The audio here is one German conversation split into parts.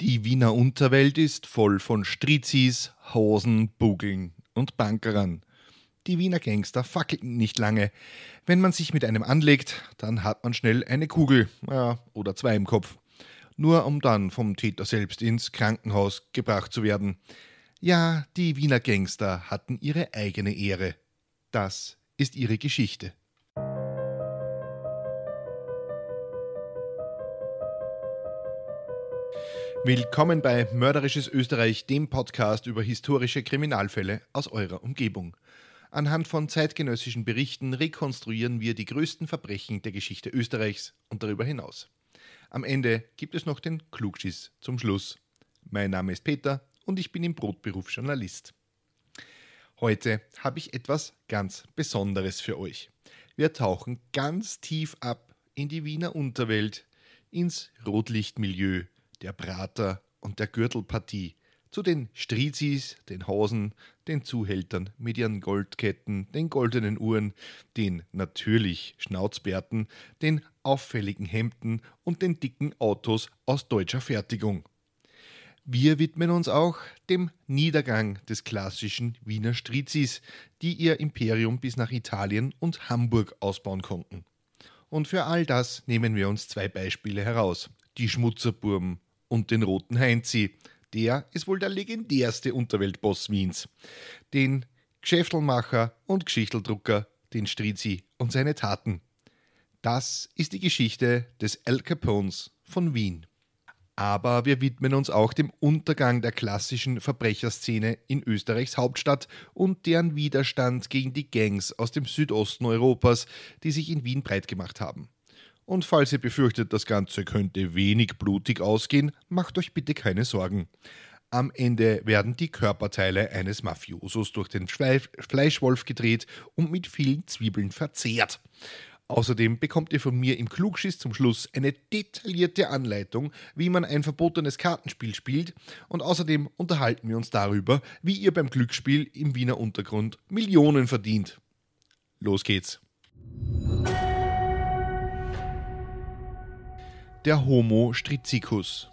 Die Wiener Unterwelt ist voll von Strizis, Hosen, Bugeln und Bankerern. Die Wiener Gangster fackeln nicht lange. Wenn man sich mit einem anlegt, dann hat man schnell eine Kugel ja, oder zwei im Kopf. Nur um dann vom Täter selbst ins Krankenhaus gebracht zu werden. Ja, die Wiener Gangster hatten ihre eigene Ehre. Das ist ihre Geschichte. Willkommen bei Mörderisches Österreich, dem Podcast über historische Kriminalfälle aus eurer Umgebung. Anhand von zeitgenössischen Berichten rekonstruieren wir die größten Verbrechen der Geschichte Österreichs und darüber hinaus. Am Ende gibt es noch den Klugschiss zum Schluss. Mein Name ist Peter und ich bin im Brotberuf Journalist. Heute habe ich etwas ganz Besonderes für euch. Wir tauchen ganz tief ab in die Wiener Unterwelt, ins Rotlichtmilieu der Prater und der Gürtelpartie, zu den Strizis, den Hosen, den Zuhältern mit ihren Goldketten, den goldenen Uhren, den natürlich Schnauzbärten, den auffälligen Hemden und den dicken Autos aus deutscher Fertigung. Wir widmen uns auch dem Niedergang des klassischen Wiener Strizis, die ihr Imperium bis nach Italien und Hamburg ausbauen konnten. Und für all das nehmen wir uns zwei Beispiele heraus. Die Schmutzerburben und den roten Heinzi. Der ist wohl der legendärste Unterweltboss Wiens. Den Geschäftelmacher und Geschichteldrucker, den Strizi und seine Taten. Das ist die Geschichte des Al Capones von Wien. Aber wir widmen uns auch dem Untergang der klassischen Verbrecherszene in Österreichs Hauptstadt und deren Widerstand gegen die Gangs aus dem Südosten Europas, die sich in Wien breit gemacht haben. Und falls ihr befürchtet, das Ganze könnte wenig blutig ausgehen, macht euch bitte keine Sorgen. Am Ende werden die Körperteile eines Mafiosos durch den Fleischwolf gedreht und mit vielen Zwiebeln verzehrt. Außerdem bekommt ihr von mir im Klugschiss zum Schluss eine detaillierte Anleitung, wie man ein verbotenes Kartenspiel spielt und außerdem unterhalten wir uns darüber, wie ihr beim Glücksspiel im Wiener Untergrund Millionen verdient. Los geht's! Der Homo strizicus.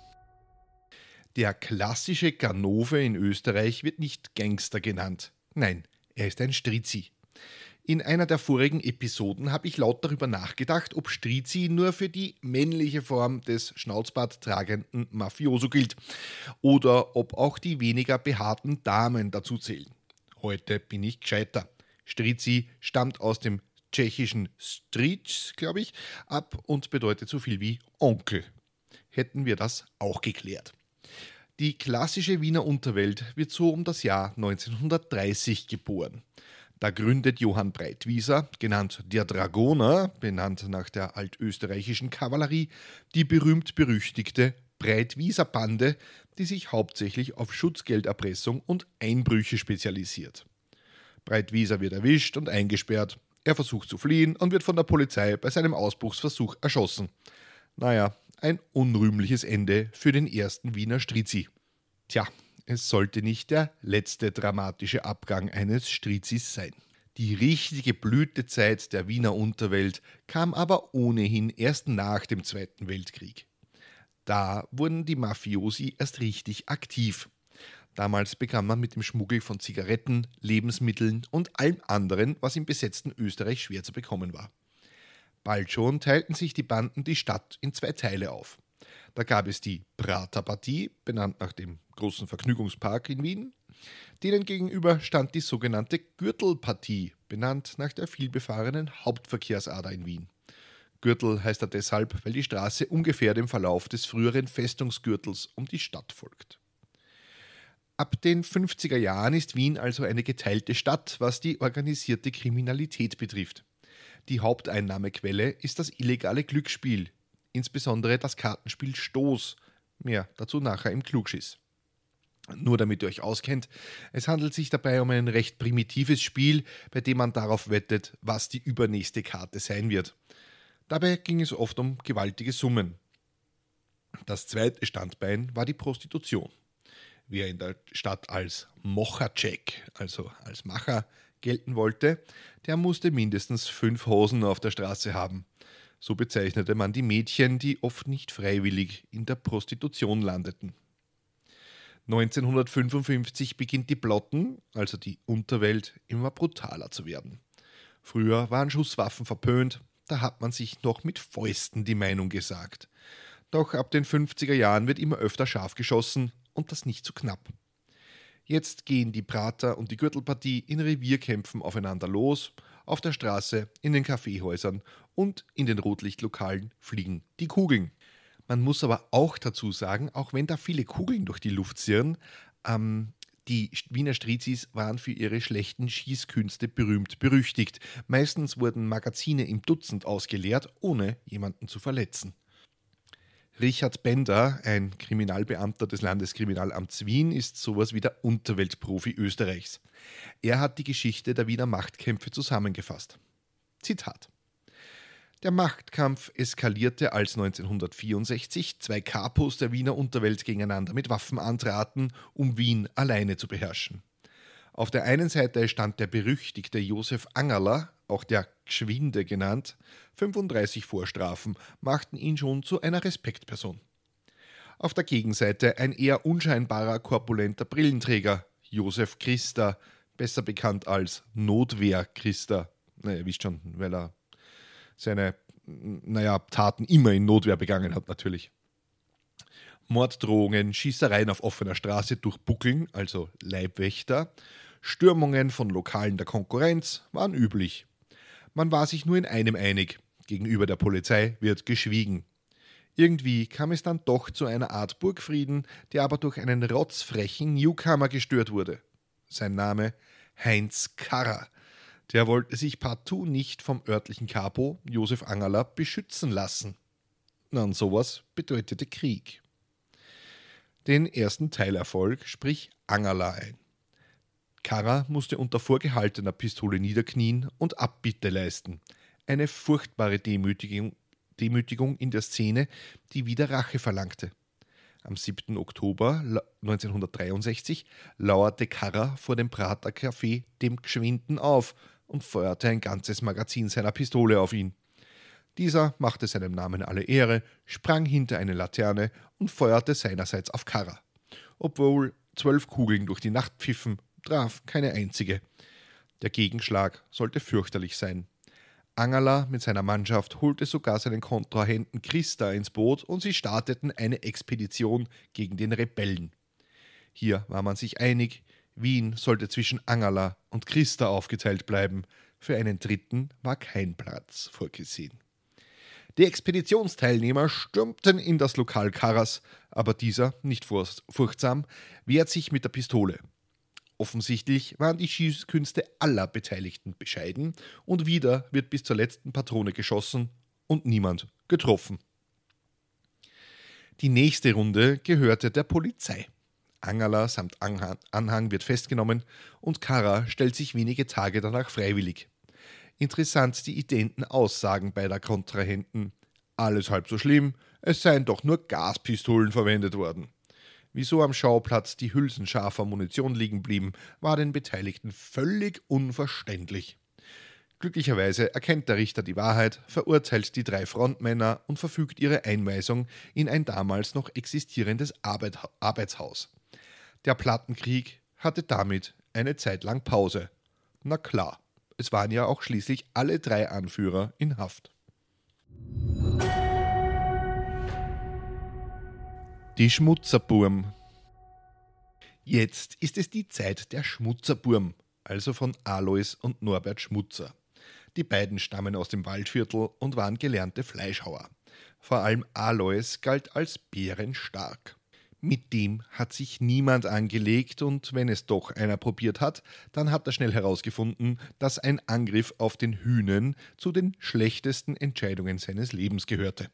Der klassische Ganove in Österreich wird nicht Gangster genannt. Nein, er ist ein Strizi. In einer der vorigen Episoden habe ich laut darüber nachgedacht, ob Strizi nur für die männliche Form des Schnauzbart tragenden Mafioso gilt oder ob auch die weniger behaarten Damen dazu zählen. Heute bin ich gescheiter. Strizi stammt aus dem tschechischen Stric, glaube ich, ab und bedeutet so viel wie Onkel. Hätten wir das auch geklärt. Die klassische Wiener Unterwelt wird so um das Jahr 1930 geboren. Da gründet Johann Breitwieser, genannt der Dragoner, benannt nach der altösterreichischen Kavallerie, die berühmt-berüchtigte Breitwieser Bande, die sich hauptsächlich auf Schutzgelderpressung und Einbrüche spezialisiert. Breitwieser wird erwischt und eingesperrt, er versucht zu fliehen und wird von der Polizei bei seinem Ausbruchsversuch erschossen. Naja, ein unrühmliches Ende für den ersten Wiener Strizi. Tja, es sollte nicht der letzte dramatische Abgang eines Strizis sein. Die richtige Blütezeit der Wiener Unterwelt kam aber ohnehin erst nach dem Zweiten Weltkrieg. Da wurden die Mafiosi erst richtig aktiv. Damals begann man mit dem Schmuggel von Zigaretten, Lebensmitteln und allem anderen, was im besetzten Österreich schwer zu bekommen war. Bald schon teilten sich die Banden die Stadt in zwei Teile auf. Da gab es die Praterpartie, benannt nach dem großen Vergnügungspark in Wien. Denen gegenüber stand die sogenannte Gürtelpartie, benannt nach der vielbefahrenen Hauptverkehrsader in Wien. Gürtel heißt er deshalb, weil die Straße ungefähr dem Verlauf des früheren Festungsgürtels um die Stadt folgt. Ab den 50er Jahren ist Wien also eine geteilte Stadt, was die organisierte Kriminalität betrifft. Die Haupteinnahmequelle ist das illegale Glücksspiel, insbesondere das Kartenspiel Stoß. Mehr dazu nachher im Klugschiss. Nur damit ihr euch auskennt, es handelt sich dabei um ein recht primitives Spiel, bei dem man darauf wettet, was die übernächste Karte sein wird. Dabei ging es oft um gewaltige Summen. Das zweite Standbein war die Prostitution. Wer in der Stadt als Mochercheck, also als Macher, gelten wollte, der musste mindestens fünf Hosen auf der Straße haben. So bezeichnete man die Mädchen, die oft nicht freiwillig in der Prostitution landeten. 1955 beginnt die Plotten, also die Unterwelt, immer brutaler zu werden. Früher waren Schusswaffen verpönt, da hat man sich noch mit Fäusten die Meinung gesagt. Doch ab den 50er Jahren wird immer öfter scharf geschossen und das nicht zu knapp. Jetzt gehen die Prater und die Gürtelpartie in Revierkämpfen aufeinander los, auf der Straße, in den Kaffeehäusern und in den Rotlichtlokalen fliegen die Kugeln. Man muss aber auch dazu sagen, auch wenn da viele Kugeln durch die Luft zirren, ähm, die Wiener Strizis waren für ihre schlechten Schießkünste berühmt berüchtigt. Meistens wurden Magazine im Dutzend ausgeleert, ohne jemanden zu verletzen. Richard Bender, ein Kriminalbeamter des Landeskriminalamts Wien, ist sowas wie der Unterweltprofi Österreichs. Er hat die Geschichte der Wiener Machtkämpfe zusammengefasst. Zitat der Machtkampf eskalierte, als 1964 zwei Kapos der Wiener Unterwelt gegeneinander mit Waffen antraten, um Wien alleine zu beherrschen. Auf der einen Seite stand der berüchtigte Josef Angerler, auch der Gschwinde genannt, 35 Vorstrafen machten ihn schon zu einer Respektperson. Auf der Gegenseite ein eher unscheinbarer, korpulenter Brillenträger, Josef Christa, besser bekannt als Notwehr Christa. Naja, ihr wisst schon, weil er seine, naja, Taten immer in Notwehr begangen hat, natürlich. Morddrohungen, Schießereien auf offener Straße durch Buckeln, also Leibwächter, Stürmungen von Lokalen der Konkurrenz waren üblich. Man war sich nur in einem einig: gegenüber der Polizei wird geschwiegen. Irgendwie kam es dann doch zu einer Art Burgfrieden, der aber durch einen rotzfrechen Newcomer gestört wurde. Sein Name Heinz Karrer, der wollte sich partout nicht vom örtlichen Capo Josef Angerler beschützen lassen. Und sowas bedeutete Krieg. Den ersten Teilerfolg sprich Angerler ein. Karrer musste unter vorgehaltener Pistole niederknien und Abbitte leisten. Eine furchtbare Demütigung, Demütigung in der Szene, die wieder Rache verlangte. Am 7. Oktober 1963 lauerte Karrer vor dem Prater Café dem Geschwinden auf und feuerte ein ganzes Magazin seiner Pistole auf ihn. Dieser machte seinem Namen alle Ehre, sprang hinter eine Laterne und feuerte seinerseits auf Karra. Obwohl zwölf Kugeln durch die Nacht pfiffen, traf keine einzige. Der Gegenschlag sollte fürchterlich sein. Angela mit seiner Mannschaft holte sogar seinen Kontrahenten Christa ins Boot und sie starteten eine Expedition gegen den Rebellen. Hier war man sich einig, Wien sollte zwischen Angela und Christa aufgeteilt bleiben. Für einen dritten war kein Platz vorgesehen. Die Expeditionsteilnehmer stürmten in das Lokal Karras, aber dieser, nicht furchtsam, wehrt sich mit der Pistole. Offensichtlich waren die Schießkünste aller Beteiligten bescheiden und wieder wird bis zur letzten Patrone geschossen und niemand getroffen. Die nächste Runde gehörte der Polizei. Angela samt Anhang wird festgenommen und Kara stellt sich wenige Tage danach freiwillig. Interessant die identen Aussagen beider Kontrahenten. Alles halb so schlimm, es seien doch nur Gaspistolen verwendet worden. Wieso am Schauplatz die Hülsen scharfer Munition liegen blieben, war den Beteiligten völlig unverständlich. Glücklicherweise erkennt der Richter die Wahrheit, verurteilt die drei Frontmänner und verfügt ihre Einweisung in ein damals noch existierendes Arbeit Arbeitshaus. Der Plattenkrieg hatte damit eine Zeit lang Pause. Na klar, es waren ja auch schließlich alle drei Anführer in Haft. Die Schmutzerburm. Jetzt ist es die Zeit der Schmutzerburm, also von Alois und Norbert Schmutzer. Die beiden stammen aus dem Waldviertel und waren gelernte Fleischhauer. Vor allem Alois galt als bärenstark. Mit dem hat sich niemand angelegt und wenn es doch einer probiert hat, dann hat er schnell herausgefunden, dass ein Angriff auf den Hühnen zu den schlechtesten Entscheidungen seines Lebens gehörte.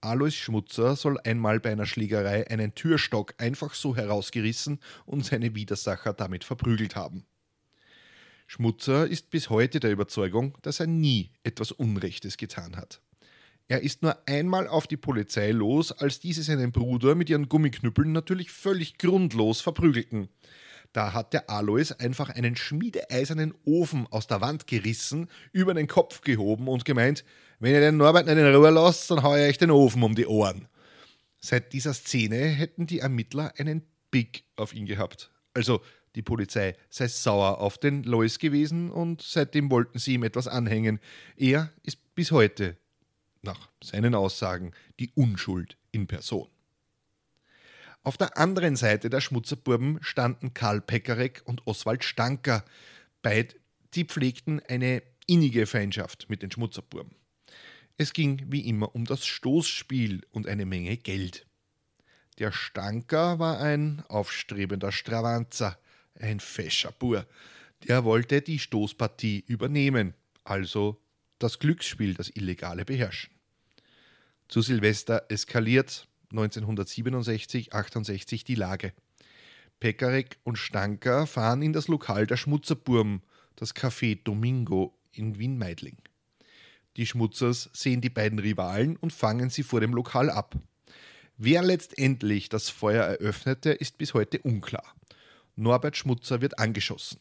Alois Schmutzer soll einmal bei einer Schlägerei einen Türstock einfach so herausgerissen und seine Widersacher damit verprügelt haben. Schmutzer ist bis heute der Überzeugung, dass er nie etwas Unrechtes getan hat. Er ist nur einmal auf die Polizei los, als diese seinen Bruder mit ihren Gummiknüppeln natürlich völlig grundlos verprügelten. Da hat der Alois einfach einen schmiedeeisernen Ofen aus der Wand gerissen, über den Kopf gehoben und gemeint, wenn ihr den Norbert nicht in Ruhe lasst, dann hau ich euch den Ofen um die Ohren. Seit dieser Szene hätten die Ermittler einen Big auf ihn gehabt. Also die Polizei sei sauer auf den Lois gewesen und seitdem wollten sie ihm etwas anhängen. Er ist bis heute, nach seinen Aussagen, die Unschuld in Person. Auf der anderen Seite der Schmutzerburben standen Karl Pekarek und Oswald Stanker. Beid, die pflegten eine innige Feindschaft mit den Schmutzerburben. Es ging wie immer um das Stoßspiel und eine Menge Geld. Der Stanker war ein aufstrebender Stravanzer, ein fescher Bur. Der wollte die Stoßpartie übernehmen, also das Glücksspiel, das Illegale beherrschen. Zu Silvester eskaliert 1967, 68 die Lage. Pekarek und Stanker fahren in das Lokal der Schmutzerburm, das Café Domingo in Wien-Meidling. Die Schmutzers sehen die beiden Rivalen und fangen sie vor dem Lokal ab. Wer letztendlich das Feuer eröffnete, ist bis heute unklar. Norbert Schmutzer wird angeschossen.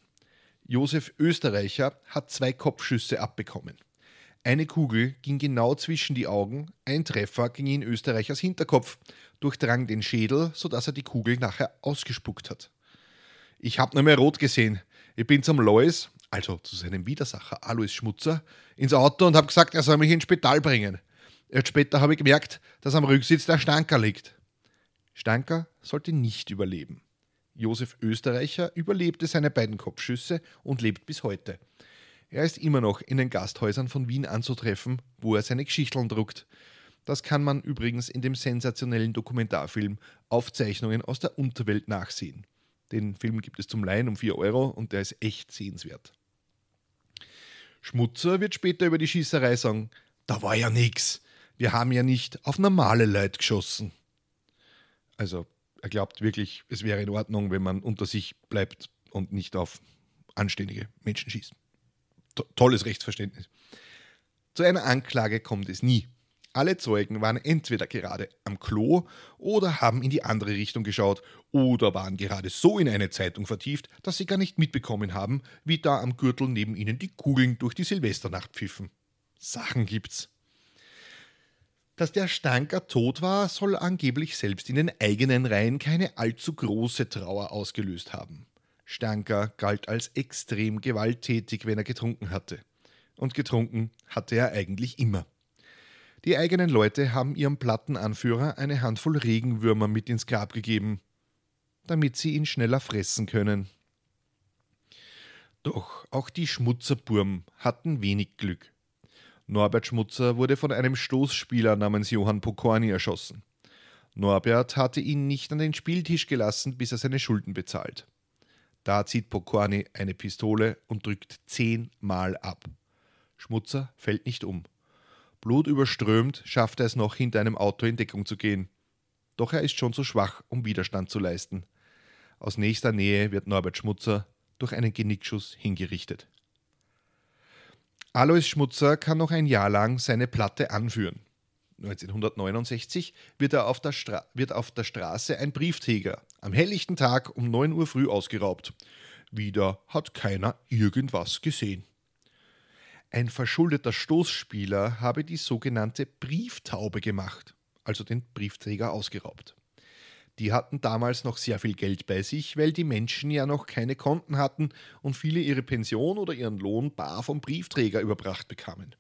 Josef Österreicher hat zwei Kopfschüsse abbekommen. Eine Kugel ging genau zwischen die Augen, ein Treffer ging in Österreichers Hinterkopf, durchdrang den Schädel, sodass er die Kugel nachher ausgespuckt hat. Ich hab nur mehr rot gesehen. Ich bin zum Lois, also zu seinem Widersacher Alois Schmutzer, ins Auto und hab gesagt, er soll mich ins Spital bringen. Erst später habe ich gemerkt, dass am Rücksitz der Stanker liegt. Stanker sollte nicht überleben. Josef Österreicher überlebte seine beiden Kopfschüsse und lebt bis heute. Er ist immer noch in den Gasthäusern von Wien anzutreffen, wo er seine Geschichteln druckt. Das kann man übrigens in dem sensationellen Dokumentarfilm Aufzeichnungen aus der Unterwelt nachsehen. Den Film gibt es zum Leihen um 4 Euro und der ist echt sehenswert. Schmutzer wird später über die Schießerei sagen, da war ja nix. Wir haben ja nicht auf normale Leute geschossen. Also, er glaubt wirklich, es wäre in Ordnung, wenn man unter sich bleibt und nicht auf anständige Menschen schießt to tolles Rechtsverständnis. Zu einer Anklage kommt es nie. Alle Zeugen waren entweder gerade am Klo oder haben in die andere Richtung geschaut oder waren gerade so in eine Zeitung vertieft, dass sie gar nicht mitbekommen haben, wie da am Gürtel neben ihnen die Kugeln durch die Silvesternacht pfiffen. Sachen gibt's. Dass der Stanker tot war, soll angeblich selbst in den eigenen Reihen keine allzu große Trauer ausgelöst haben. Stanker galt als extrem gewalttätig, wenn er getrunken hatte. Und getrunken hatte er eigentlich immer. Die eigenen Leute haben ihrem Plattenanführer eine Handvoll Regenwürmer mit ins Grab gegeben, damit sie ihn schneller fressen können. Doch auch die Schmutzerburm hatten wenig Glück. Norbert Schmutzer wurde von einem Stoßspieler namens Johann Pokorny erschossen. Norbert hatte ihn nicht an den Spieltisch gelassen, bis er seine Schulden bezahlt. Da zieht Pokorny eine Pistole und drückt zehnmal ab. Schmutzer fällt nicht um. Blutüberströmt schafft er es noch, hinter einem Auto in Deckung zu gehen. Doch er ist schon zu schwach, um Widerstand zu leisten. Aus nächster Nähe wird Norbert Schmutzer durch einen Genickschuss hingerichtet. Alois Schmutzer kann noch ein Jahr lang seine Platte anführen. 1969 wird, er auf der wird auf der Straße ein Briefträger am helllichten Tag um 9 Uhr früh ausgeraubt. Wieder hat keiner irgendwas gesehen. Ein verschuldeter Stoßspieler habe die sogenannte Brieftaube gemacht, also den Briefträger ausgeraubt. Die hatten damals noch sehr viel Geld bei sich, weil die Menschen ja noch keine Konten hatten und viele ihre Pension oder ihren Lohn bar vom Briefträger überbracht bekamen.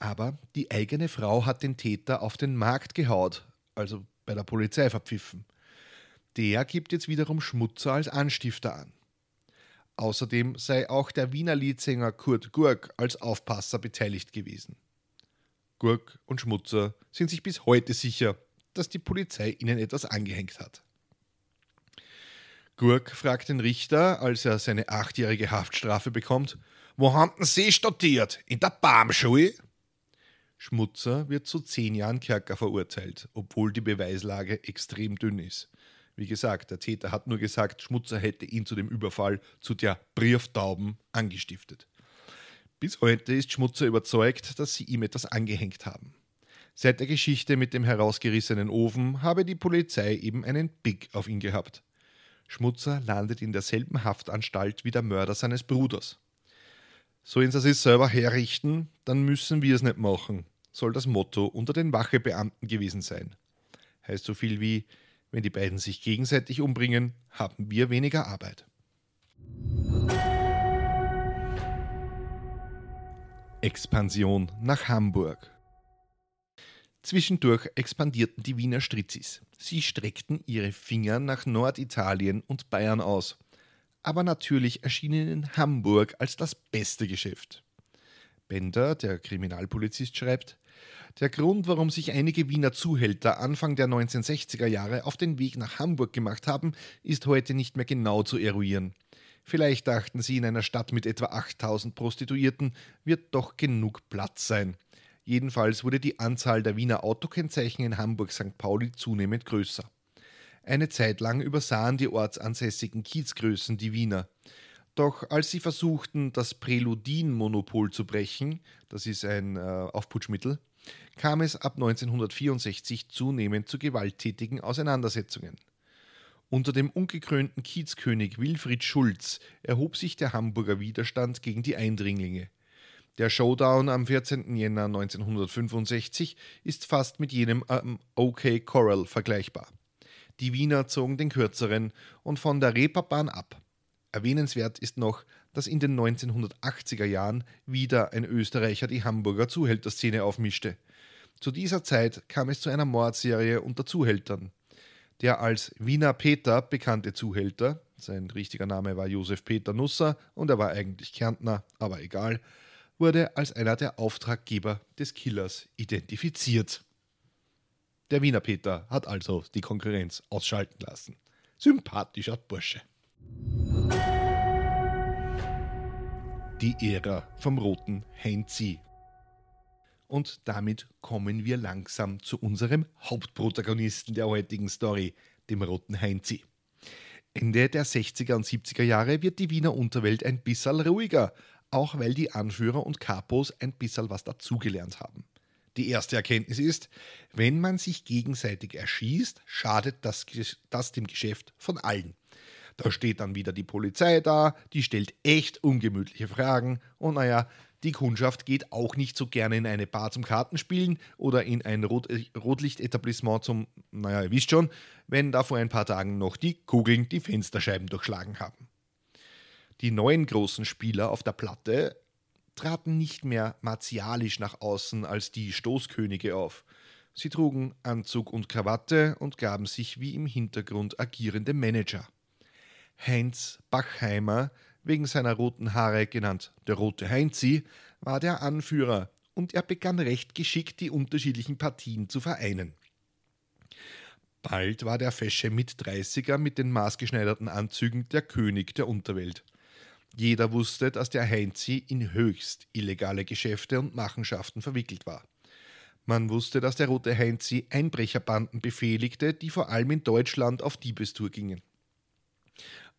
Aber die eigene Frau hat den Täter auf den Markt gehaut, also bei der Polizei verpfiffen. Der gibt jetzt wiederum Schmutzer als Anstifter an. Außerdem sei auch der Wiener Liedsänger Kurt Gurk als Aufpasser beteiligt gewesen. Gurk und Schmutzer sind sich bis heute sicher, dass die Polizei ihnen etwas angehängt hat. Gurk fragt den Richter, als er seine achtjährige Haftstrafe bekommt, wo haben Sie studiert? In der Baumschule? Schmutzer wird zu zehn Jahren Kerker verurteilt, obwohl die Beweislage extrem dünn ist. Wie gesagt, der Täter hat nur gesagt, Schmutzer hätte ihn zu dem Überfall zu der Brieftauben angestiftet. Bis heute ist Schmutzer überzeugt, dass sie ihm etwas angehängt haben. Seit der Geschichte mit dem herausgerissenen Ofen habe die Polizei eben einen Big auf ihn gehabt. Schmutzer landet in derselben Haftanstalt wie der Mörder seines Bruders. Sollen sie sich selber herrichten, dann müssen wir es nicht machen, soll das Motto unter den Wachebeamten gewesen sein. Heißt so viel wie, Wenn die beiden sich gegenseitig umbringen, haben wir weniger Arbeit. Expansion nach Hamburg. Zwischendurch expandierten die Wiener Stritzis. Sie streckten ihre Finger nach Norditalien und Bayern aus. Aber natürlich erschien ihnen Hamburg als das beste Geschäft. Bender, der Kriminalpolizist, schreibt, der Grund, warum sich einige Wiener Zuhälter Anfang der 1960er Jahre auf den Weg nach Hamburg gemacht haben, ist heute nicht mehr genau zu eruieren. Vielleicht dachten sie, in einer Stadt mit etwa 8000 Prostituierten wird doch genug Platz sein. Jedenfalls wurde die Anzahl der Wiener Autokennzeichen in Hamburg-St. Pauli zunehmend größer. Eine Zeit lang übersahen die ortsansässigen Kiezgrößen die Wiener. Doch als sie versuchten, das Präludin-Monopol zu brechen, das ist ein äh, Aufputschmittel, kam es ab 1964 zunehmend zu gewalttätigen Auseinandersetzungen. Unter dem ungekrönten Kiezkönig Wilfried Schulz erhob sich der Hamburger Widerstand gegen die Eindringlinge. Der Showdown am 14. Jänner 1965 ist fast mit jenem am OK Corral vergleichbar. Die Wiener zogen den kürzeren und von der Reeperbahn ab. Erwähnenswert ist noch, dass in den 1980er Jahren wieder ein Österreicher die Hamburger Zuhälterszene aufmischte. Zu dieser Zeit kam es zu einer Mordserie unter Zuhältern. Der als Wiener Peter bekannte Zuhälter, sein richtiger Name war Josef Peter Nusser und er war eigentlich Kärntner, aber egal, wurde als einer der Auftraggeber des Killers identifiziert. Der Wiener Peter hat also die Konkurrenz ausschalten lassen. Sympathischer Bursche. Die Ära vom roten Heinzi. Und damit kommen wir langsam zu unserem Hauptprotagonisten der heutigen Story, dem roten Heinzi. Ende der 60er und 70er Jahre wird die Wiener Unterwelt ein bisschen ruhiger, auch weil die Anführer und Kapos ein bisschen was dazugelernt haben. Die erste Erkenntnis ist, wenn man sich gegenseitig erschießt, schadet das, das dem Geschäft von allen. Da steht dann wieder die Polizei da, die stellt echt ungemütliche Fragen und naja, die Kundschaft geht auch nicht so gerne in eine Bar zum Kartenspielen oder in ein Rot Rotlichtetablissement zum, naja, ihr wisst schon, wenn da vor ein paar Tagen noch die Kugeln die Fensterscheiben durchschlagen haben. Die neuen großen Spieler auf der Platte traten nicht mehr martialisch nach außen als die Stoßkönige auf. Sie trugen Anzug und Krawatte und gaben sich wie im Hintergrund agierende Manager. Heinz Bachheimer, wegen seiner roten Haare genannt der rote Heinzi, war der Anführer und er begann recht geschickt die unterschiedlichen Partien zu vereinen. Bald war der fesche Mit-30er mit den maßgeschneiderten Anzügen der König der Unterwelt. Jeder wusste, dass der Heinzi in höchst illegale Geschäfte und Machenschaften verwickelt war. Man wusste, dass der rote Heinzi Einbrecherbanden befehligte, die vor allem in Deutschland auf Diebestour gingen.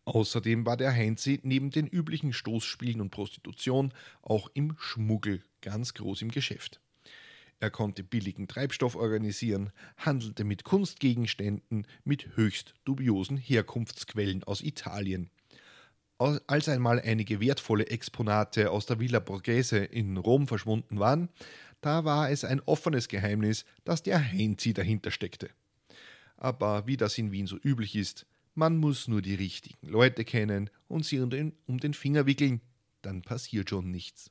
Außerdem war der Heinzi neben den üblichen Stoßspielen und Prostitution auch im Schmuggel ganz groß im Geschäft. Er konnte billigen Treibstoff organisieren, handelte mit Kunstgegenständen mit höchst dubiosen Herkunftsquellen aus Italien. Als einmal einige wertvolle Exponate aus der Villa Borghese in Rom verschwunden waren, da war es ein offenes Geheimnis, dass der Heinzi dahinter steckte. Aber wie das in Wien so üblich ist, man muss nur die richtigen Leute kennen und sie um den, um den Finger wickeln, dann passiert schon nichts.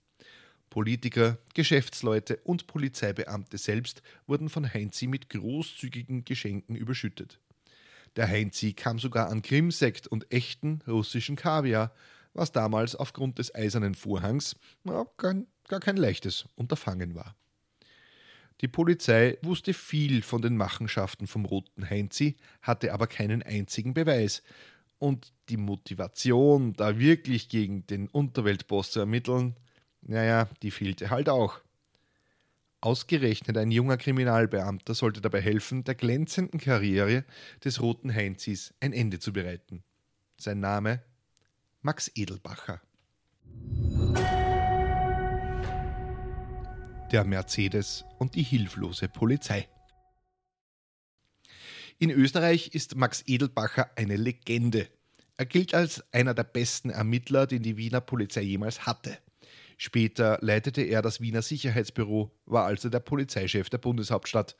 Politiker, Geschäftsleute und Polizeibeamte selbst wurden von Heinzi mit großzügigen Geschenken überschüttet. Der Heinzi kam sogar an Krimsekt und echten russischen Kaviar, was damals aufgrund des eisernen Vorhangs na, gar, gar kein leichtes Unterfangen war. Die Polizei wusste viel von den Machenschaften vom roten Heinzi, hatte aber keinen einzigen Beweis. Und die Motivation, da wirklich gegen den Unterweltboss zu ermitteln, naja, die fehlte halt auch. Ausgerechnet ein junger Kriminalbeamter sollte dabei helfen, der glänzenden Karriere des roten Heinzis ein Ende zu bereiten. Sein Name Max Edelbacher. Der Mercedes und die hilflose Polizei. In Österreich ist Max Edelbacher eine Legende. Er gilt als einer der besten Ermittler, den die Wiener Polizei jemals hatte. Später leitete er das Wiener Sicherheitsbüro, war also der Polizeichef der Bundeshauptstadt.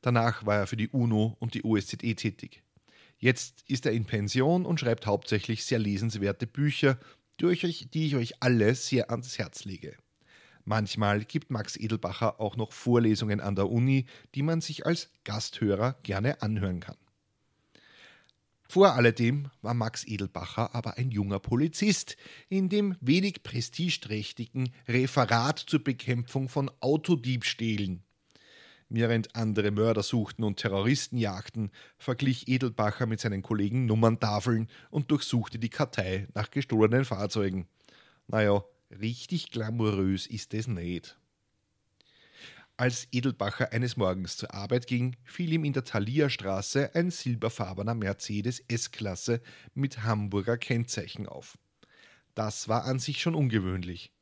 Danach war er für die UNO und die OSZE tätig. Jetzt ist er in Pension und schreibt hauptsächlich sehr lesenswerte Bücher, die ich euch alle sehr ans Herz lege. Manchmal gibt Max Edelbacher auch noch Vorlesungen an der Uni, die man sich als Gasthörer gerne anhören kann. Vor alledem war Max Edelbacher aber ein junger Polizist in dem wenig prestigeträchtigen Referat zur Bekämpfung von Autodiebstählen. Während andere Mörder suchten und Terroristen jagten, verglich Edelbacher mit seinen Kollegen Nummerntafeln und durchsuchte die Kartei nach gestohlenen Fahrzeugen. Naja, richtig glamourös ist es nicht. Als Edelbacher eines Morgens zur Arbeit ging, fiel ihm in der Thalia-Straße ein silberfarbener Mercedes S-Klasse mit Hamburger Kennzeichen auf. Das war an sich schon ungewöhnlich.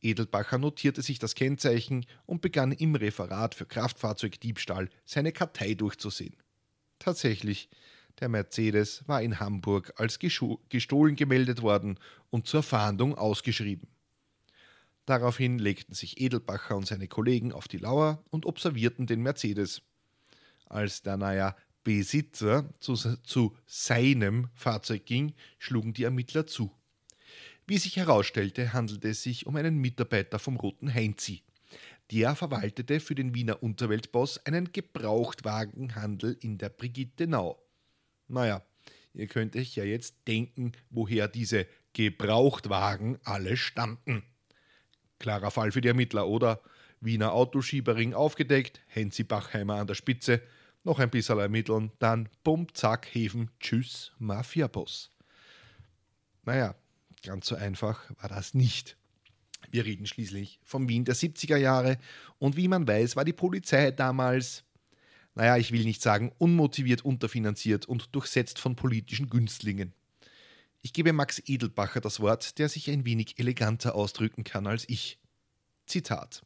Edelbacher notierte sich das Kennzeichen und begann im Referat für Kraftfahrzeugdiebstahl seine Kartei durchzusehen. Tatsächlich, der Mercedes war in Hamburg als gestohlen gemeldet worden und zur Fahndung ausgeschrieben. Daraufhin legten sich Edelbacher und seine Kollegen auf die Lauer und observierten den Mercedes. Als der naja Besitzer zu, zu seinem Fahrzeug ging, schlugen die Ermittler zu. Wie sich herausstellte, handelte es sich um einen Mitarbeiter vom Roten Heinzi. Der verwaltete für den Wiener Unterweltboss einen Gebrauchtwagenhandel in der Brigittenau. Naja, ihr könnt euch ja jetzt denken, woher diese Gebrauchtwagen alle stammten. Klarer Fall für die Ermittler, oder? Wiener Autoschiebering aufgedeckt, Hensi Bachheimer an der Spitze, noch ein bisschen ermitteln, dann bumm, zack, Hefen, tschüss, Mafiaboss. Naja, ganz so einfach war das nicht. Wir reden schließlich vom Wien der 70er Jahre und wie man weiß, war die Polizei damals, naja, ich will nicht sagen unmotiviert unterfinanziert und durchsetzt von politischen Günstlingen. Ich gebe Max Edelbacher das Wort, der sich ein wenig eleganter ausdrücken kann als ich. Zitat.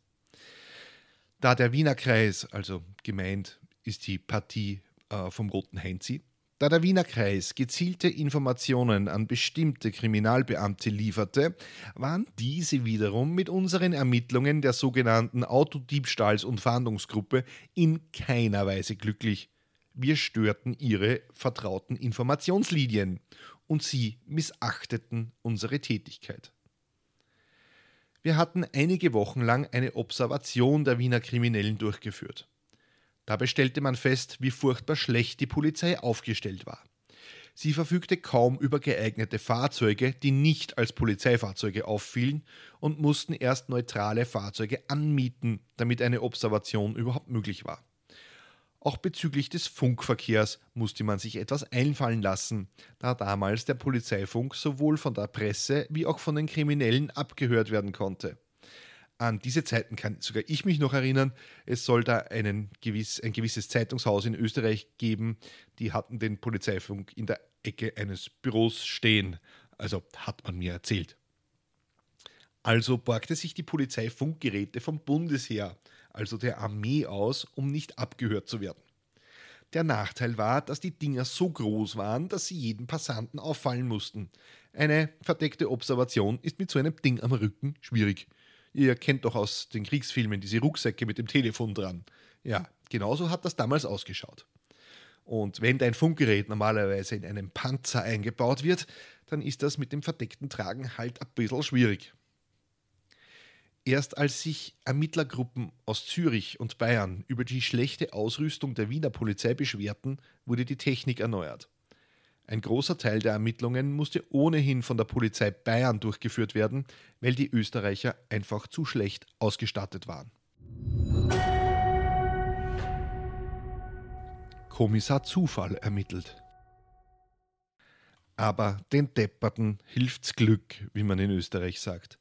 Da der Wiener Kreis, also gemeint ist die Partie äh, vom Roten Heinzi, da der Wiener Kreis gezielte Informationen an bestimmte Kriminalbeamte lieferte, waren diese wiederum mit unseren Ermittlungen der sogenannten Autodiebstahls- und Fahndungsgruppe in keiner Weise glücklich. Wir störten ihre vertrauten Informationslinien und sie missachteten unsere Tätigkeit. Wir hatten einige Wochen lang eine Observation der Wiener Kriminellen durchgeführt. Dabei stellte man fest, wie furchtbar schlecht die Polizei aufgestellt war. Sie verfügte kaum über geeignete Fahrzeuge, die nicht als Polizeifahrzeuge auffielen, und mussten erst neutrale Fahrzeuge anmieten, damit eine Observation überhaupt möglich war. Auch bezüglich des Funkverkehrs musste man sich etwas einfallen lassen, da damals der Polizeifunk sowohl von der Presse wie auch von den Kriminellen abgehört werden konnte. An diese Zeiten kann sogar ich mich noch erinnern. Es soll da einen gewiss, ein gewisses Zeitungshaus in Österreich geben, die hatten den Polizeifunk in der Ecke eines Büros stehen. Also hat man mir erzählt. Also borgte sich die Polizei Funkgeräte vom Bundesheer also der Armee, aus, um nicht abgehört zu werden. Der Nachteil war, dass die Dinger so groß waren, dass sie jedem Passanten auffallen mussten. Eine verdeckte Observation ist mit so einem Ding am Rücken schwierig. Ihr kennt doch aus den Kriegsfilmen diese Rucksäcke mit dem Telefon dran. Ja, genauso hat das damals ausgeschaut. Und wenn dein Funkgerät normalerweise in einem Panzer eingebaut wird, dann ist das mit dem verdeckten Tragen halt ein bisschen schwierig. Erst als sich Ermittlergruppen aus Zürich und Bayern über die schlechte Ausrüstung der Wiener Polizei beschwerten, wurde die Technik erneuert. Ein großer Teil der Ermittlungen musste ohnehin von der Polizei Bayern durchgeführt werden, weil die Österreicher einfach zu schlecht ausgestattet waren. Kommissar Zufall ermittelt. Aber den Depperten hilft's Glück, wie man in Österreich sagt.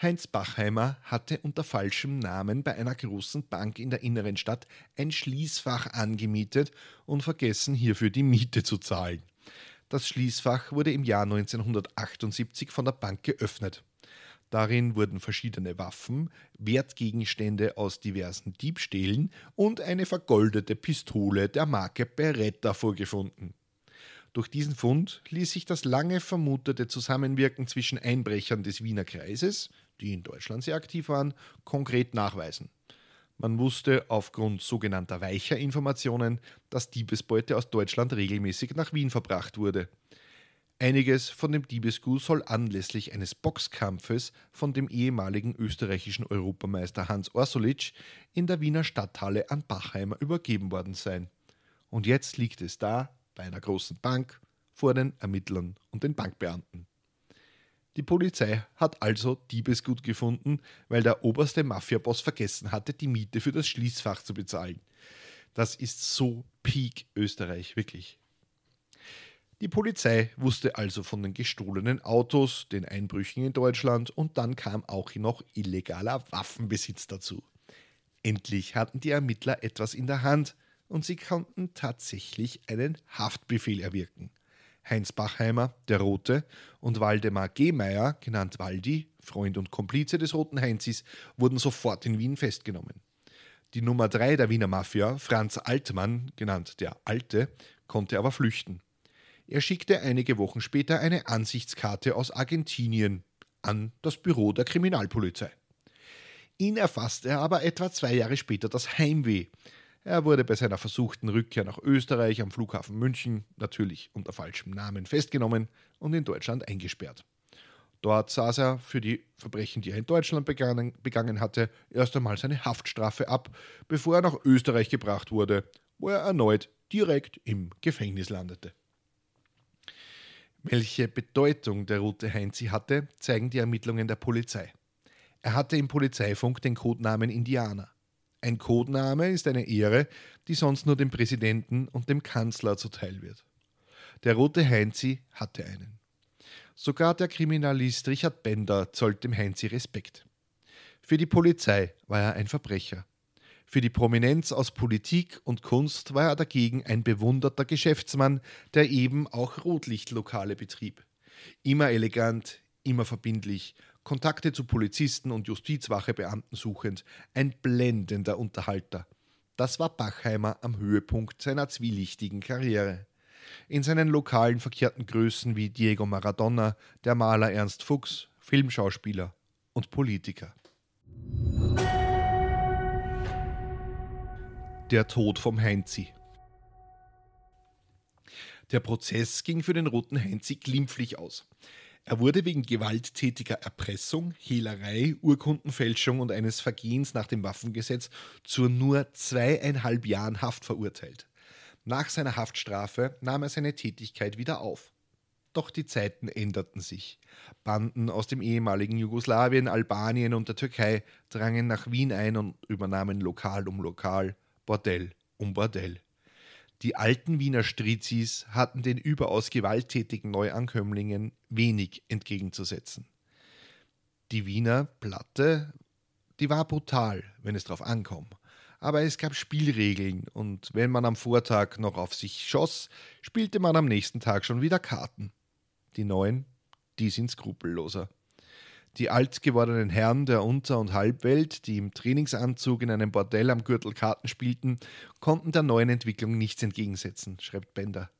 Heinz Bachheimer hatte unter falschem Namen bei einer großen Bank in der inneren Stadt ein Schließfach angemietet und vergessen hierfür die Miete zu zahlen. Das Schließfach wurde im Jahr 1978 von der Bank geöffnet. Darin wurden verschiedene Waffen, Wertgegenstände aus diversen Diebstählen und eine vergoldete Pistole der Marke Beretta vorgefunden. Durch diesen Fund ließ sich das lange vermutete Zusammenwirken zwischen Einbrechern des Wiener Kreises, die in Deutschland sehr aktiv waren, konkret nachweisen. Man wusste aufgrund sogenannter weicher Informationen, dass Diebesbeute aus Deutschland regelmäßig nach Wien verbracht wurde. Einiges von dem Diebesgut soll anlässlich eines Boxkampfes von dem ehemaligen österreichischen Europameister Hans Orsolitsch in der Wiener Stadthalle an Bachheimer übergeben worden sein. Und jetzt liegt es da, bei einer großen Bank, vor den Ermittlern und den Bankbeamten. Die Polizei hat also Diebesgut gefunden, weil der oberste Mafiaboss vergessen hatte, die Miete für das Schließfach zu bezahlen. Das ist so Peak Österreich, wirklich. Die Polizei wusste also von den gestohlenen Autos, den Einbrüchen in Deutschland und dann kam auch noch illegaler Waffenbesitz dazu. Endlich hatten die Ermittler etwas in der Hand und sie konnten tatsächlich einen Haftbefehl erwirken. Heinz Bachheimer, der Rote, und Waldemar Gehmeier, genannt Waldi, Freund und Komplize des Roten Heinzis, wurden sofort in Wien festgenommen. Die Nummer 3 der Wiener Mafia, Franz Altmann, genannt der Alte, konnte aber flüchten. Er schickte einige Wochen später eine Ansichtskarte aus Argentinien an das Büro der Kriminalpolizei. Ihn erfasste aber etwa zwei Jahre später das Heimweh. Er wurde bei seiner versuchten Rückkehr nach Österreich am Flughafen München, natürlich unter falschem Namen, festgenommen und in Deutschland eingesperrt. Dort saß er für die Verbrechen, die er in Deutschland begangen, begangen hatte, erst einmal seine Haftstrafe ab, bevor er nach Österreich gebracht wurde, wo er erneut direkt im Gefängnis landete. Welche Bedeutung der Rote Heinzi hatte, zeigen die Ermittlungen der Polizei. Er hatte im Polizeifunk den Codenamen Indianer. Ein Codename ist eine Ehre, die sonst nur dem Präsidenten und dem Kanzler zuteil wird. Der Rote Heinzi hatte einen. Sogar der Kriminalist Richard Bender zollt dem Heinzi Respekt. Für die Polizei war er ein Verbrecher. Für die Prominenz aus Politik und Kunst war er dagegen ein bewunderter Geschäftsmann, der eben auch Rotlichtlokale betrieb. Immer elegant, immer verbindlich, Kontakte zu Polizisten und Justizwachebeamten suchend, ein blendender Unterhalter. Das war Bachheimer am Höhepunkt seiner zwielichtigen Karriere. In seinen Lokalen verkehrten Größen wie Diego Maradona, der Maler Ernst Fuchs, Filmschauspieler und Politiker. Der Tod vom Heinzi. Der Prozess ging für den roten Heinzi glimpflich aus. Er wurde wegen gewalttätiger Erpressung, Hehlerei, Urkundenfälschung und eines Vergehens nach dem Waffengesetz zu nur zweieinhalb Jahren Haft verurteilt. Nach seiner Haftstrafe nahm er seine Tätigkeit wieder auf. Doch die Zeiten änderten sich. Banden aus dem ehemaligen Jugoslawien, Albanien und der Türkei drangen nach Wien ein und übernahmen Lokal um Lokal. Bordell um Bordell. Die alten Wiener Strizis hatten den überaus gewalttätigen Neuankömmlingen wenig entgegenzusetzen. Die Wiener Platte, die war brutal, wenn es drauf ankam. Aber es gab Spielregeln und wenn man am Vortag noch auf sich schoss, spielte man am nächsten Tag schon wieder Karten. Die Neuen, die sind skrupelloser. Die alt gewordenen Herren der Unter- und Halbwelt, die im Trainingsanzug in einem Bordell am Gürtel Karten spielten, konnten der neuen Entwicklung nichts entgegensetzen, schreibt Bender.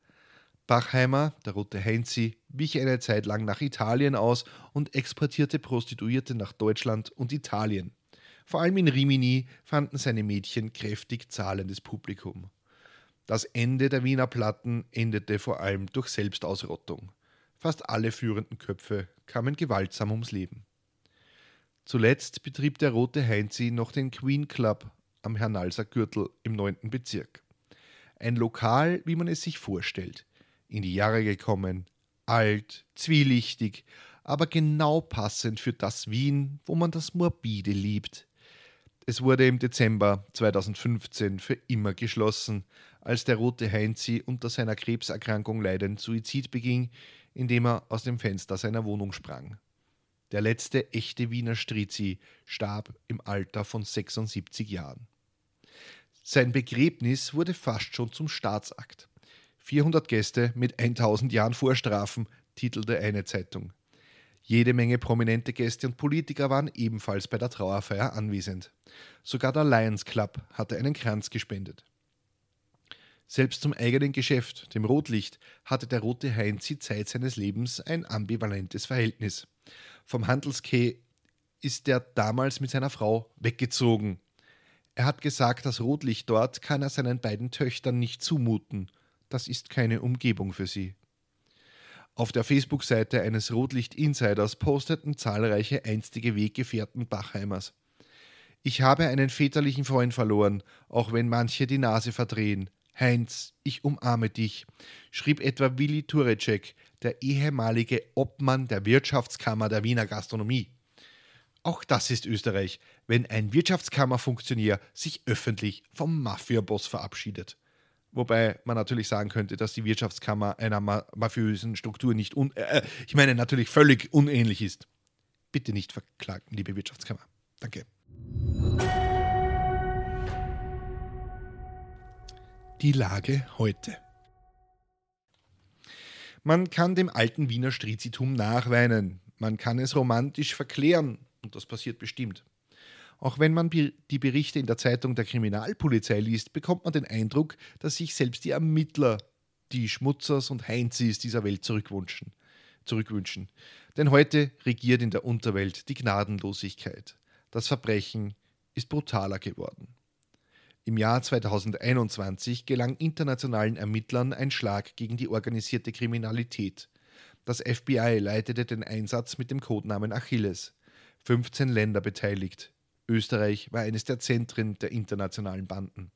Bachheimer, der rote Heinzi, wich eine Zeit lang nach Italien aus und exportierte Prostituierte nach Deutschland und Italien. Vor allem in Rimini fanden seine Mädchen kräftig zahlendes Publikum. Das Ende der Wiener Platten endete vor allem durch Selbstausrottung. Fast alle führenden Köpfe kamen gewaltsam ums Leben. Zuletzt betrieb der rote Heinzi noch den Queen Club am Hernalser Gürtel im 9. Bezirk. Ein Lokal, wie man es sich vorstellt. In die Jahre gekommen, alt, zwielichtig, aber genau passend für das Wien, wo man das Morbide liebt. Es wurde im Dezember 2015 für immer geschlossen, als der rote Heinzi unter seiner Krebserkrankung leidend Suizid beging, indem er aus dem Fenster seiner Wohnung sprang. Der letzte echte Wiener Strizi starb im Alter von 76 Jahren. Sein Begräbnis wurde fast schon zum Staatsakt. 400 Gäste mit 1000 Jahren Vorstrafen, titelte eine Zeitung. Jede Menge prominente Gäste und Politiker waren ebenfalls bei der Trauerfeier anwesend. Sogar der Lions Club hatte einen Kranz gespendet. Selbst zum eigenen Geschäft, dem Rotlicht, hatte der rote Heinz die Zeit seines Lebens ein ambivalentes Verhältnis. Vom Handelskeh ist er damals mit seiner Frau weggezogen. Er hat gesagt, das Rotlicht dort kann er seinen beiden Töchtern nicht zumuten. Das ist keine Umgebung für sie. Auf der Facebook-Seite eines Rotlicht-Insiders posteten zahlreiche einstige Weggefährten Bachheimers. Ich habe einen väterlichen Freund verloren, auch wenn manche die Nase verdrehen. Heinz, ich umarme dich, schrieb etwa Willi Turecek, der ehemalige Obmann der Wirtschaftskammer der Wiener Gastronomie. Auch das ist Österreich, wenn ein Wirtschaftskammerfunktionär sich öffentlich vom Mafiaboss verabschiedet. Wobei man natürlich sagen könnte, dass die Wirtschaftskammer einer ma mafiösen Struktur nicht un äh, ich meine natürlich völlig unähnlich ist. Bitte nicht verklagen, liebe Wirtschaftskammer. Danke. Die Lage heute. Man kann dem alten Wiener Strizitum nachweinen, man kann es romantisch verklären, und das passiert bestimmt. Auch wenn man die Berichte in der Zeitung der Kriminalpolizei liest, bekommt man den Eindruck, dass sich selbst die Ermittler die Schmutzers und Heinzis dieser Welt zurückwünschen. zurückwünschen. Denn heute regiert in der Unterwelt die Gnadenlosigkeit. Das Verbrechen ist brutaler geworden. Im Jahr 2021 gelang internationalen Ermittlern ein Schlag gegen die organisierte Kriminalität. Das FBI leitete den Einsatz mit dem Codenamen Achilles. 15 Länder beteiligt. Österreich war eines der Zentren der internationalen Banden.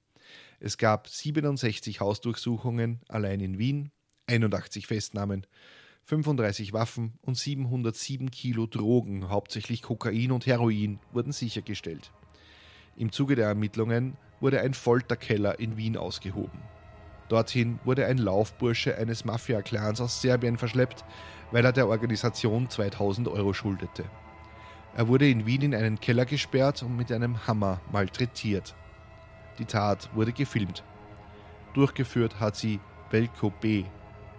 Es gab 67 Hausdurchsuchungen allein in Wien, 81 Festnahmen, 35 Waffen und 707 Kilo Drogen, hauptsächlich Kokain und Heroin, wurden sichergestellt. Im Zuge der Ermittlungen wurde ein Folterkeller in Wien ausgehoben. Dorthin wurde ein Laufbursche eines Mafia-Clans aus Serbien verschleppt, weil er der Organisation 2000 Euro schuldete. Er wurde in Wien in einen Keller gesperrt und mit einem Hammer malträtiert. Die Tat wurde gefilmt. Durchgeführt hat sie Belko B.,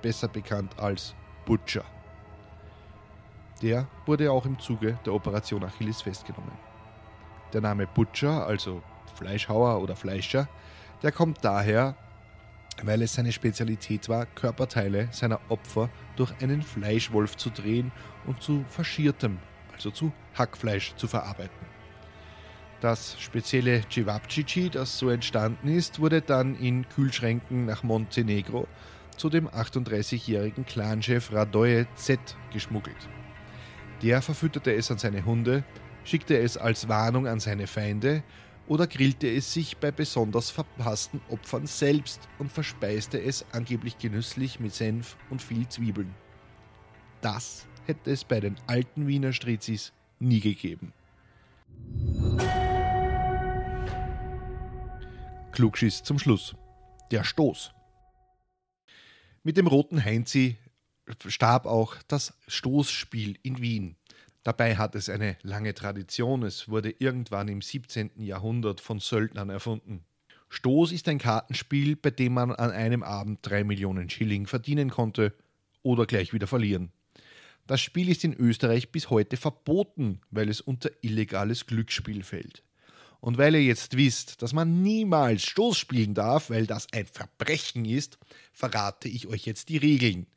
besser bekannt als Butcher. Der wurde auch im Zuge der Operation Achilles festgenommen. Der Name Butcher, also Fleischhauer oder Fleischer, der kommt daher, weil es seine Spezialität war, Körperteile seiner Opfer durch einen Fleischwolf zu drehen und zu faschiertem also zu Hackfleisch, zu verarbeiten. Das spezielle Cevapcici, das so entstanden ist, wurde dann in Kühlschränken nach Montenegro zu dem 38-jährigen Clanchef Radoje Z geschmuggelt. Der verfütterte es an seine Hunde, schickte es als Warnung an seine Feinde oder grillte es sich bei besonders verpassten Opfern selbst und verspeiste es angeblich genüsslich mit Senf und viel Zwiebeln. Das hätte es bei den alten Wiener Strizis nie gegeben. Klugschiss zum Schluss. Der Stoß. Mit dem roten Heinzi starb auch das Stoßspiel in Wien. Dabei hat es eine lange Tradition. Es wurde irgendwann im 17. Jahrhundert von Söldnern erfunden. Stoß ist ein Kartenspiel, bei dem man an einem Abend drei Millionen Schilling verdienen konnte oder gleich wieder verlieren. Das Spiel ist in Österreich bis heute verboten, weil es unter illegales Glücksspiel fällt. Und weil ihr jetzt wisst, dass man niemals Stoß spielen darf, weil das ein Verbrechen ist, verrate ich euch jetzt die Regeln.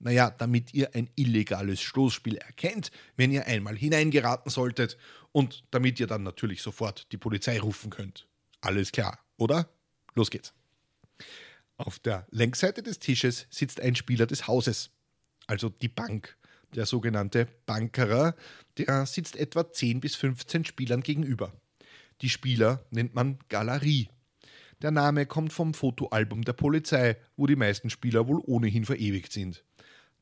Naja, damit ihr ein illegales Stoßspiel erkennt, wenn ihr einmal hineingeraten solltet und damit ihr dann natürlich sofort die Polizei rufen könnt. Alles klar, oder? Los geht's. Auf der Längsseite des Tisches sitzt ein Spieler des Hauses, also die Bank der sogenannte Bankerer, der sitzt etwa 10 bis 15 Spielern gegenüber. Die Spieler nennt man Galerie. Der Name kommt vom Fotoalbum der Polizei, wo die meisten Spieler wohl ohnehin verewigt sind.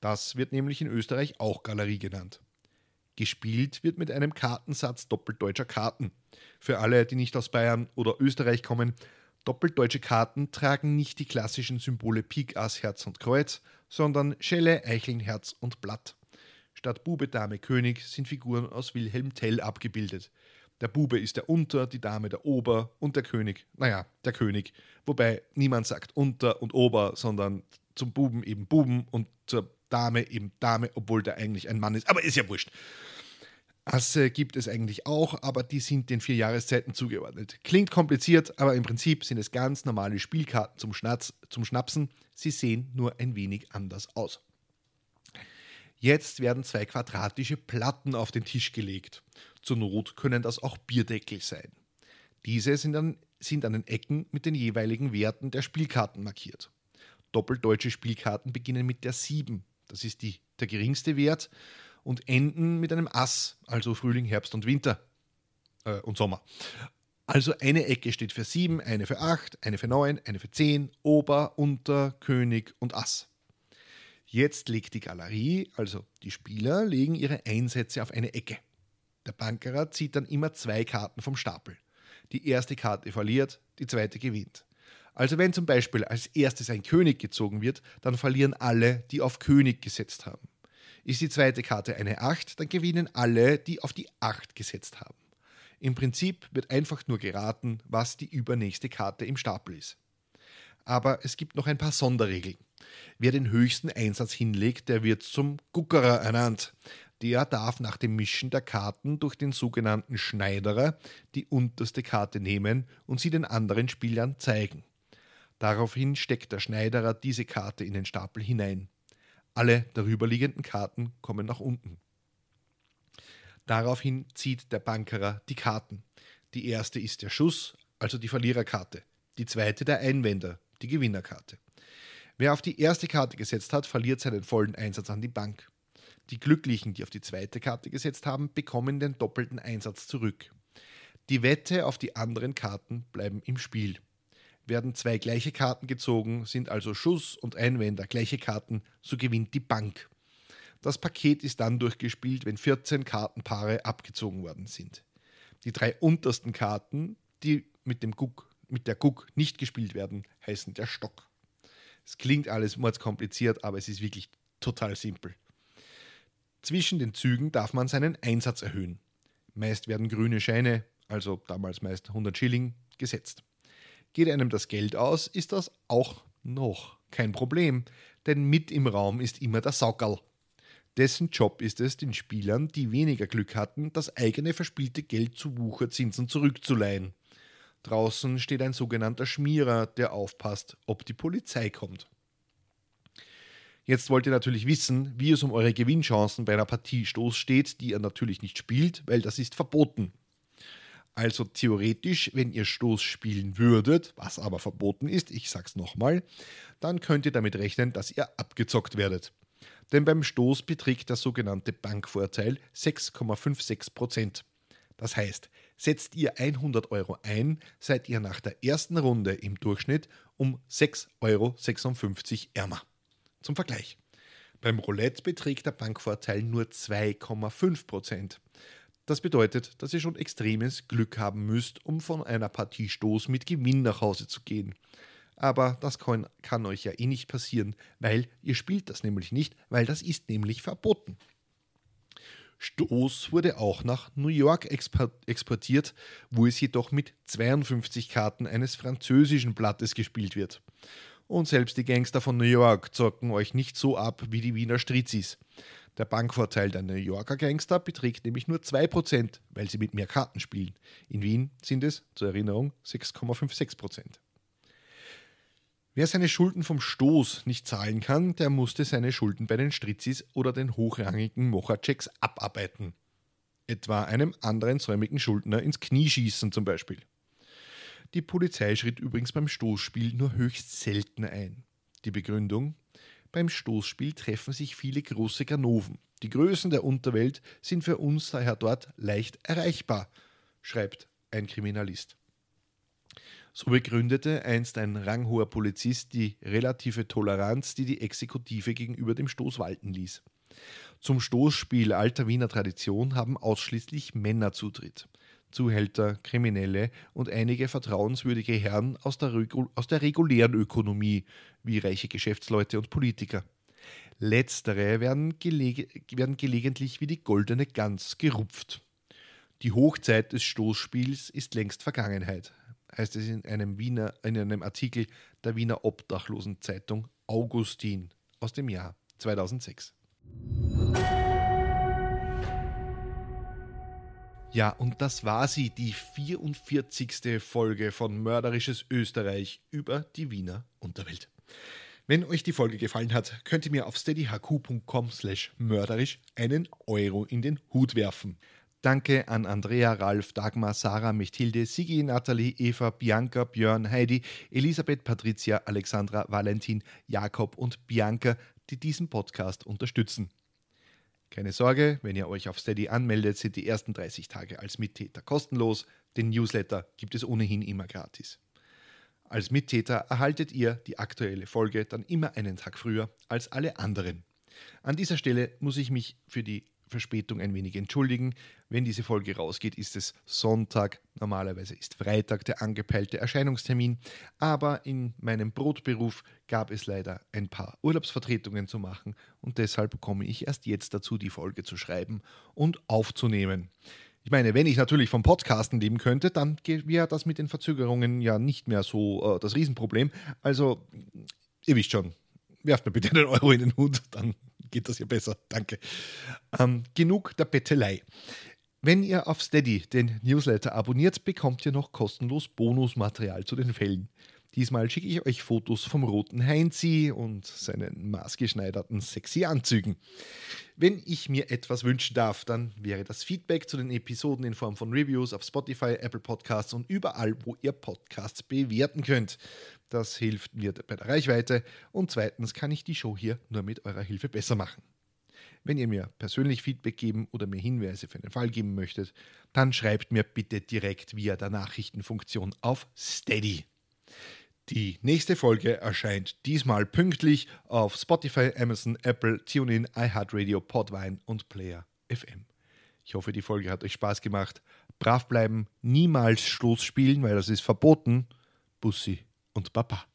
Das wird nämlich in Österreich auch Galerie genannt. Gespielt wird mit einem Kartensatz doppeldeutscher Karten. Für alle, die nicht aus Bayern oder Österreich kommen, doppeldeutsche Karten tragen nicht die klassischen Symbole Pik, Ass, Herz und Kreuz, sondern Schelle, Eicheln, Herz und Blatt. Statt Bube, Dame, König sind Figuren aus Wilhelm Tell abgebildet. Der Bube ist der Unter, die Dame der Ober und der König, naja, der König. Wobei niemand sagt Unter und Ober, sondern zum Buben eben Buben und zur Dame eben Dame, obwohl der eigentlich ein Mann ist. Aber ist ja wurscht. Asse gibt es eigentlich auch, aber die sind den vier Jahreszeiten zugeordnet. Klingt kompliziert, aber im Prinzip sind es ganz normale Spielkarten zum, Schnatz, zum Schnapsen. Sie sehen nur ein wenig anders aus. Jetzt werden zwei quadratische Platten auf den Tisch gelegt. Zur Not können das auch Bierdeckel sein. Diese sind dann sind an den Ecken mit den jeweiligen Werten der Spielkarten markiert. Doppeldeutsche Spielkarten beginnen mit der 7, das ist die, der geringste Wert, und enden mit einem Ass, also Frühling, Herbst und Winter äh, und Sommer. Also eine Ecke steht für 7, eine für 8, eine für 9, eine für 10, Ober, Unter, König und Ass. Jetzt legt die Galerie, also die Spieler, legen ihre Einsätze auf eine Ecke. Der Bankerer zieht dann immer zwei Karten vom Stapel. Die erste Karte verliert, die zweite gewinnt. Also wenn zum Beispiel als erstes ein König gezogen wird, dann verlieren alle, die auf König gesetzt haben. Ist die zweite Karte eine 8, dann gewinnen alle, die auf die 8 gesetzt haben. Im Prinzip wird einfach nur geraten, was die übernächste Karte im Stapel ist. Aber es gibt noch ein paar Sonderregeln. Wer den höchsten Einsatz hinlegt, der wird zum Guckerer ernannt. Der darf nach dem Mischen der Karten durch den sogenannten Schneiderer die unterste Karte nehmen und sie den anderen Spielern zeigen. Daraufhin steckt der Schneiderer diese Karte in den Stapel hinein. Alle darüberliegenden Karten kommen nach unten. Daraufhin zieht der Bankerer die Karten. Die erste ist der Schuss, also die Verliererkarte. Die zweite der Einwender, die Gewinnerkarte. Wer auf die erste Karte gesetzt hat, verliert seinen vollen Einsatz an die Bank. Die Glücklichen, die auf die zweite Karte gesetzt haben, bekommen den doppelten Einsatz zurück. Die Wette auf die anderen Karten bleiben im Spiel. Werden zwei gleiche Karten gezogen, sind also Schuss und Einwender gleiche Karten, so gewinnt die Bank. Das Paket ist dann durchgespielt, wenn 14 Kartenpaare abgezogen worden sind. Die drei untersten Karten, die mit, dem Guck, mit der Guck nicht gespielt werden, heißen der Stock. Es klingt alles mordskompliziert, aber es ist wirklich total simpel. Zwischen den Zügen darf man seinen Einsatz erhöhen. Meist werden grüne Scheine, also damals meist 100 Schilling, gesetzt. Geht einem das Geld aus, ist das auch noch kein Problem, denn mit im Raum ist immer der Saugerl. Dessen Job ist es, den Spielern, die weniger Glück hatten, das eigene verspielte Geld zu Wucherzinsen zurückzuleihen. Draußen steht ein sogenannter Schmierer, der aufpasst, ob die Polizei kommt. Jetzt wollt ihr natürlich wissen, wie es um eure Gewinnchancen bei einer Partie Stoß steht, die ihr natürlich nicht spielt, weil das ist verboten. Also theoretisch, wenn ihr Stoß spielen würdet, was aber verboten ist, ich sag's nochmal, dann könnt ihr damit rechnen, dass ihr abgezockt werdet denn beim Stoß beträgt der sogenannte Bankvorteil 6,56 Prozent. Das heißt, setzt ihr 100 Euro ein, seid ihr nach der ersten Runde im Durchschnitt um 6,56 Euro ärmer. Zum Vergleich. Beim Roulette beträgt der Bankvorteil nur 2,5 Prozent. Das bedeutet, dass ihr schon extremes Glück haben müsst, um von einer Partie Stoß mit Gewinn nach Hause zu gehen aber das kann, kann euch ja eh nicht passieren, weil ihr spielt das nämlich nicht, weil das ist nämlich verboten. Stoß wurde auch nach New York exportiert, wo es jedoch mit 52 Karten eines französischen Blattes gespielt wird. Und selbst die Gangster von New York zocken euch nicht so ab wie die Wiener Strizis. Der Bankvorteil der New Yorker Gangster beträgt nämlich nur 2%, weil sie mit mehr Karten spielen. In Wien sind es, zur Erinnerung, 6,56%. Wer seine Schulden vom Stoß nicht zahlen kann, der musste seine Schulden bei den Stritzis oder den hochrangigen Mochachecks abarbeiten. Etwa einem anderen säumigen Schuldner ins Knie schießen zum Beispiel. Die Polizei schritt übrigens beim Stoßspiel nur höchst selten ein. Die Begründung? Beim Stoßspiel treffen sich viele große Ganoven. Die Größen der Unterwelt sind für uns daher dort leicht erreichbar, schreibt ein Kriminalist. So begründete einst ein ranghoher Polizist die relative Toleranz, die die Exekutive gegenüber dem Stoß walten ließ. Zum Stoßspiel alter Wiener Tradition haben ausschließlich Männer Zutritt. Zuhälter, Kriminelle und einige vertrauenswürdige Herren aus der, aus der regulären Ökonomie, wie reiche Geschäftsleute und Politiker. Letztere werden, gelege werden gelegentlich wie die goldene Gans gerupft. Die Hochzeit des Stoßspiels ist längst Vergangenheit heißt es in einem, Wiener, in einem Artikel der Wiener Obdachlosenzeitung Augustin aus dem Jahr 2006. Ja, und das war sie, die 44. Folge von Mörderisches Österreich über die Wiener Unterwelt. Wenn euch die Folge gefallen hat, könnt ihr mir auf steadyhq.com slash mörderisch einen Euro in den Hut werfen. Danke an Andrea, Ralf, Dagmar, Sarah, Mechthilde, Sigi, Nathalie, Eva, Bianca, Björn, Heidi, Elisabeth, Patricia, Alexandra, Valentin, Jakob und Bianca, die diesen Podcast unterstützen. Keine Sorge, wenn ihr euch auf Steady anmeldet, sind die ersten 30 Tage als Mittäter kostenlos. Den Newsletter gibt es ohnehin immer gratis. Als Mittäter erhaltet ihr die aktuelle Folge dann immer einen Tag früher als alle anderen. An dieser Stelle muss ich mich für die Verspätung ein wenig entschuldigen. Wenn diese Folge rausgeht, ist es Sonntag. Normalerweise ist Freitag der angepeilte Erscheinungstermin. Aber in meinem Brotberuf gab es leider ein paar Urlaubsvertretungen zu machen und deshalb komme ich erst jetzt dazu, die Folge zu schreiben und aufzunehmen. Ich meine, wenn ich natürlich vom Podcasten leben könnte, dann wäre das mit den Verzögerungen ja nicht mehr so äh, das Riesenproblem. Also, ihr wisst schon, werft mir bitte einen Euro in den Hut, dann geht das ja besser. Danke. Ähm, genug der Bettelei. Wenn ihr auf Steady den Newsletter abonniert, bekommt ihr noch kostenlos Bonusmaterial zu den Fällen. Diesmal schicke ich euch Fotos vom roten Heinzi und seinen maßgeschneiderten sexy Anzügen. Wenn ich mir etwas wünschen darf, dann wäre das Feedback zu den Episoden in Form von Reviews auf Spotify, Apple Podcasts und überall, wo ihr Podcasts bewerten könnt. Das hilft mir bei der Reichweite und zweitens kann ich die Show hier nur mit eurer Hilfe besser machen. Wenn ihr mir persönlich Feedback geben oder mir Hinweise für einen Fall geben möchtet, dann schreibt mir bitte direkt via der Nachrichtenfunktion auf Steady. Die nächste Folge erscheint diesmal pünktlich auf Spotify, Amazon, Apple, TuneIn, iHeartRadio, Podvine und Player FM. Ich hoffe, die Folge hat euch Spaß gemacht. Brav bleiben, niemals Stoß spielen, weil das ist verboten. Bussi und Papa.